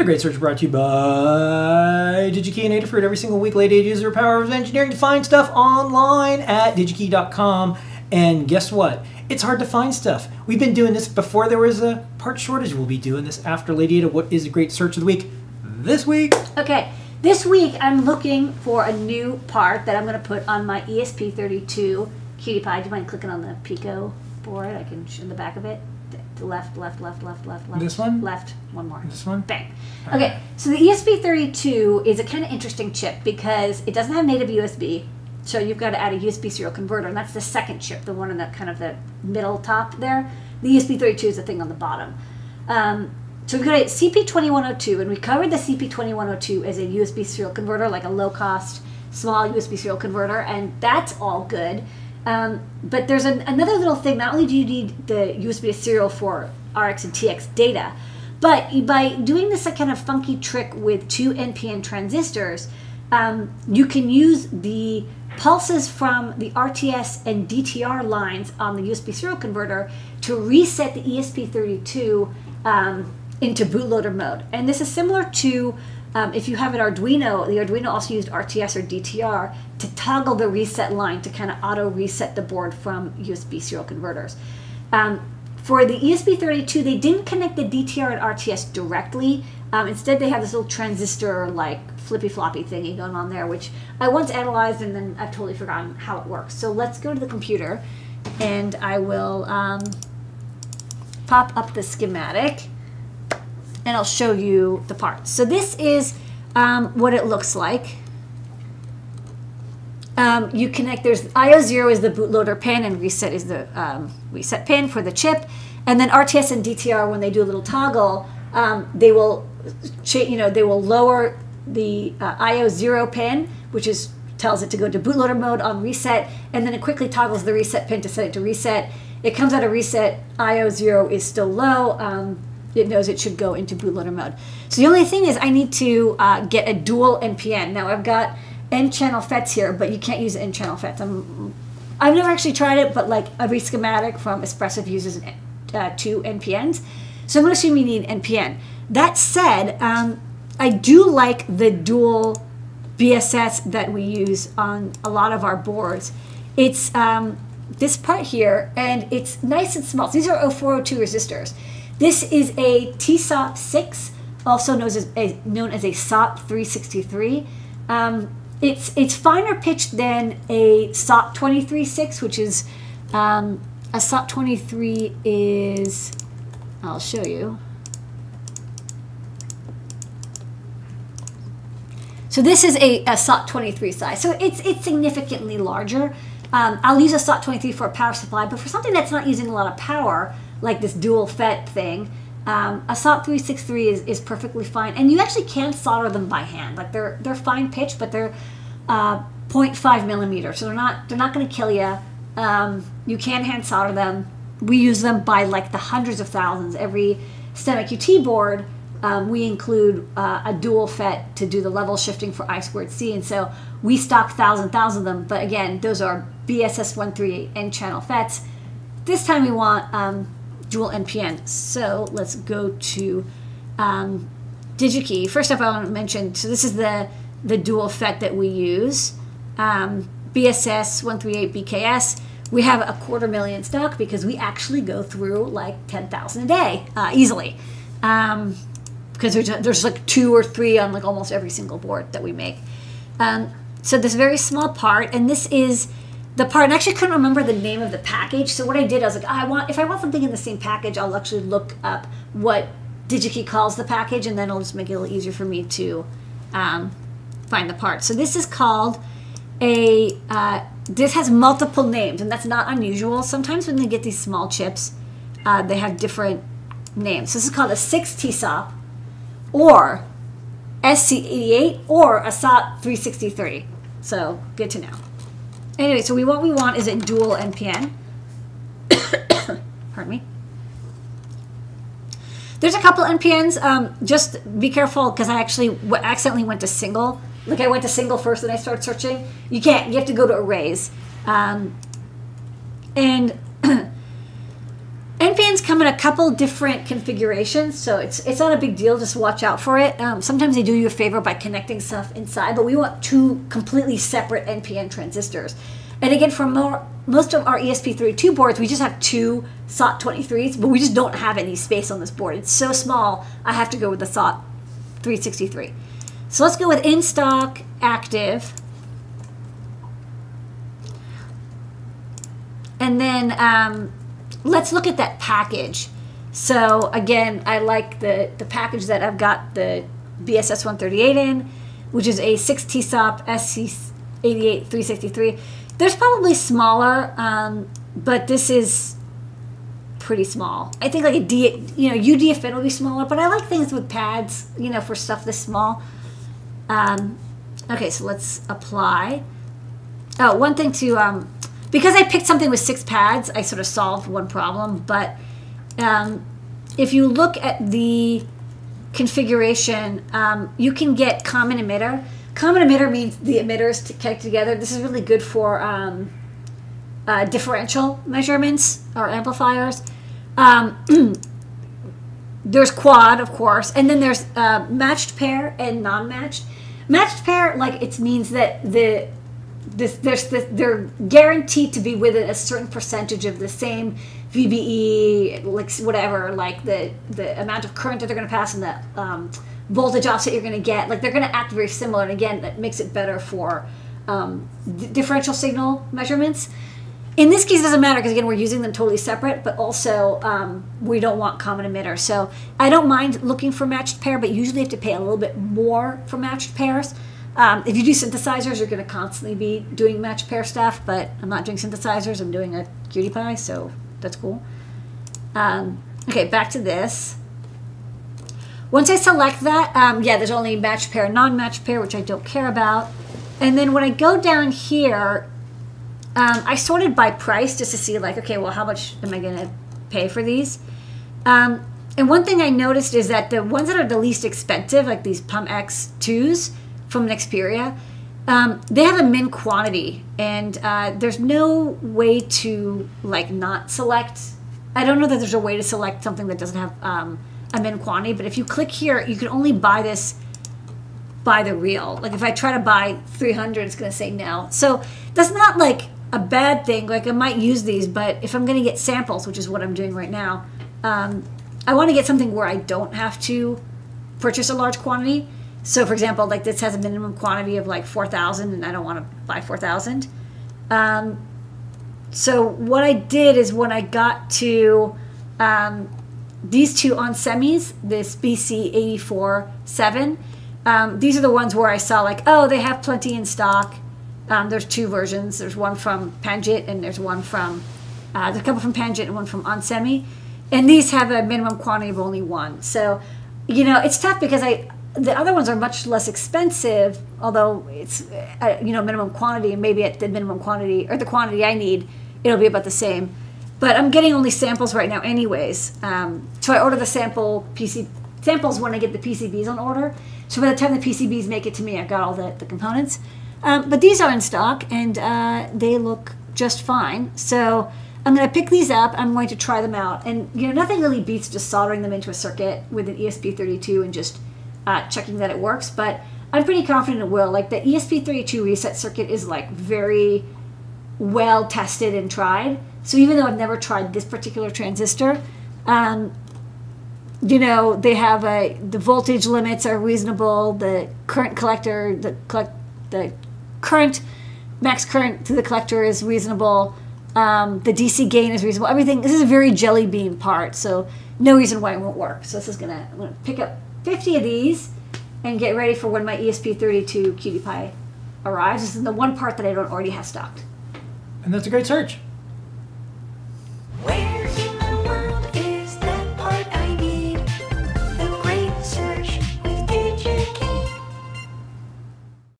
The Great Search brought to you by DigiKey and Adafruit. Every single week, ladies use their power of engineering to find stuff online at digikey.com. And guess what? It's hard to find stuff. We've been doing this before there was a part shortage. We'll be doing this after Lady Ada. What is a great search of the week this week? Okay, this week I'm looking for a new part that I'm going to put on my ESP32 QT Py. Do you mind clicking on the Pico board? I can show the back of it. Left, left, left, left, left, left. This one? Left. One more. This one? Bang. Okay, so the ESP32 is a kind of interesting chip because it doesn't have native USB. So you've got to add a USB serial converter, and that's the second chip, the one in the kind of the middle top there. The ESP32 is the thing on the bottom. Um, so we've got a CP2102, and we covered the CP2102 as a USB serial converter, like a low-cost, small USB serial converter, and that's all good. Um, but there's an, another little thing. Not only do you need the USB serial for RX and TX data, but by doing this kind of funky trick with two NPN transistors, um, you can use the pulses from the RTS and DTR lines on the USB serial converter to reset the ESP32 um, into bootloader mode. And this is similar to um, if you have an Arduino, the Arduino also used RTS or DTR to toggle the reset line to kind of auto reset the board from USB serial converters. Um, for the ESP32, they didn't connect the DTR and RTS directly. Um, instead, they have this little transistor like flippy floppy thingy going on there, which I once analyzed and then I've totally forgotten how it works. So let's go to the computer and I will um, pop up the schematic and I'll show you the parts. So this is um, what it looks like. Um, you connect, there's IO0 is the bootloader pin and reset is the um, reset pin for the chip. And then RTS and DTR, when they do a little toggle, um, they will, you know, they will lower the uh, IO0 pin, which is tells it to go to bootloader mode on reset, and then it quickly toggles the reset pin to set it to reset. It comes out of reset, IO0 is still low, um, it knows it should go into bootloader mode. So the only thing is I need to uh, get a dual NPN. Now I've got N channel FETs here, but you can't use N channel FETs. I'm, I've never actually tried it, but like every schematic from Espressif uses uh, two NPNs. So I'm going to assume you need NPN. That said, um, I do like the dual BSS that we use on a lot of our boards. It's um, this part here, and it's nice and small. These are 0402 resistors. This is a TSOP 6, also known as a, known as a SOT 363. Um, it's it's finer pitched than a SOT 23.6, which is um, a SOT 23 is. I'll show you. So this is a, a SOT 23 size. So it's it's significantly larger. Um, I'll use a SOT 23 for a power supply, but for something that's not using a lot of power, like this dual FET thing, um, a SOT 363 is, is perfectly fine. And you actually can solder them by hand. Like they're they're fine pitch, but they're uh, 0.5 millimeter, so they're not they're not going to kill you. Um, you can hand solder them. We use them by like the hundreds of thousands. Every STEMMA QT board, um, we include uh, a dual FET to do the level shifting for I squared C, and so we stock thousand thousand of them. But again, those are BSS 138 N channel FETs. This time we want um, dual NPN. So let's go to um, DigiKey. First up, I want to mention, so this is the, the dual FET that we use. Um, BSS 138 BKS. We have a quarter million stock because we actually go through like 10,000 a day uh, easily. Um, because there's, there's like two or three on like almost every single board that we make. Um, so this very small part, and this is the part, and I actually couldn't remember the name of the package. So what I did, I was like, oh, I want if I want something in the same package, I'll actually look up what DigiKey calls the package, and then it'll just make it a little easier for me to um, find the part. So this is called a. Uh, this has multiple names, and that's not unusual. Sometimes when they get these small chips, uh, they have different names. So this is called a 6 TSOP, or SC88, or a SOT 363. So good to know. Anyway, so we what we want is a dual NPN. Pardon me. There's a couple NPNs. Um, just be careful because I actually accidentally went to single. Like I went to single first, and I started searching. You can't. You have to go to arrays. Um, and NPNs come in a couple different configurations, so it's it's not a big deal. Just watch out for it. Um, sometimes they do you a favor by connecting stuff inside, but we want two completely separate NPN transistors. And again, for more, most of our ESP32 boards, we just have two SOT23s, but we just don't have any space on this board. It's so small, I have to go with the SOT 363. So let's go with in stock active. And then um, let's look at that package. So again, I like the, the package that I've got the BSS 138 in, which is a 6T SOP SC88363. There's probably smaller, um, but this is pretty small. I think like a D, you know, UDFN will be smaller, but I like things with pads, you know, for stuff this small. Um, okay, so let's apply. Oh, one thing to um, because I picked something with six pads, I sort of solved one problem. But um, if you look at the configuration, um, you can get common emitter. Common emitter means the emitters to connect together. This is really good for um, uh, differential measurements or amplifiers. Um, there's quad, of course, and then there's uh, matched pair and non-matched. Matched pair, like it means that the this, this, they're guaranteed to be within a certain percentage of the same VBE, like whatever, like the the amount of current that they're going to pass and the um, voltage offset you're going to get. Like they're going to act very similar, and again, that makes it better for um, differential signal measurements. In this case, it doesn't matter because again, we're using them totally separate, but also um, we don't want common emitter. So I don't mind looking for matched pair, but usually you have to pay a little bit more for matched pairs. Um, if you do synthesizers, you're going to constantly be doing match pair stuff, but I'm not doing synthesizers. I'm doing a QT Py, so that's cool. Um, okay, back to this. Once I select that, um, yeah, there's only match pair, non-match pair, which I don't care about. And then when I go down here, um, I sorted by price just to see like, okay, well, how much am I going to pay for these? Um, and one thing I noticed is that the ones that are the least expensive, like these PUMX2s, from Nexperia, um, they have a min quantity, and uh, there's no way to like not select. I don't know that there's a way to select something that doesn't have um, a min quantity, but if you click here, you can only buy this by the reel. Like if I try to buy 300, it's going to say no. So that's not like a bad thing. Like I might use these, but if I'm going to get samples, which is what I'm doing right now, um, I want to get something where I don't have to purchase a large quantity. So, for example, like this has a minimum quantity of like 4,000 and I don't want to buy 4,000. Um, so, what I did is when I got to um, these two onsemi's, this BC84 7, um, these are the ones where I saw like, oh, they have plenty in stock. Um, there's two versions. There's one from Panjit and there's one from, uh, there's a couple from Panjit and one from onsemi. And these have a minimum quantity of only one. So, you know, it's tough because I, the other ones are much less expensive, although it's uh, you know minimum quantity, and maybe at the minimum quantity or the quantity I need, it'll be about the same. But I'm getting only samples right now, anyways. Um, so I order the sample PC samples when I get the PCBs on order. So by the time the PCBs make it to me, I've got all the, the components. Um, but these are in stock, and uh, they look just fine. So I'm going to pick these up. I'm going to try them out, and you know nothing really beats just soldering them into a circuit with an ESP32 and just uh, checking that it works, but I'm pretty confident it will. Like the ESP32 reset circuit is like very well tested and tried. So even though I've never tried this particular transistor, um, you know they have a the voltage limits are reasonable. The current collector, the collect, the current max current to the collector is reasonable. Um, the DC gain is reasonable. Everything. This is a very jelly bean part, so no reason why it won't work. So this is gonna I'm gonna pick up 50 of these and get ready for when my ESP32 QT Py arrives. This is the one part that I don't already have stocked. And that's a great search.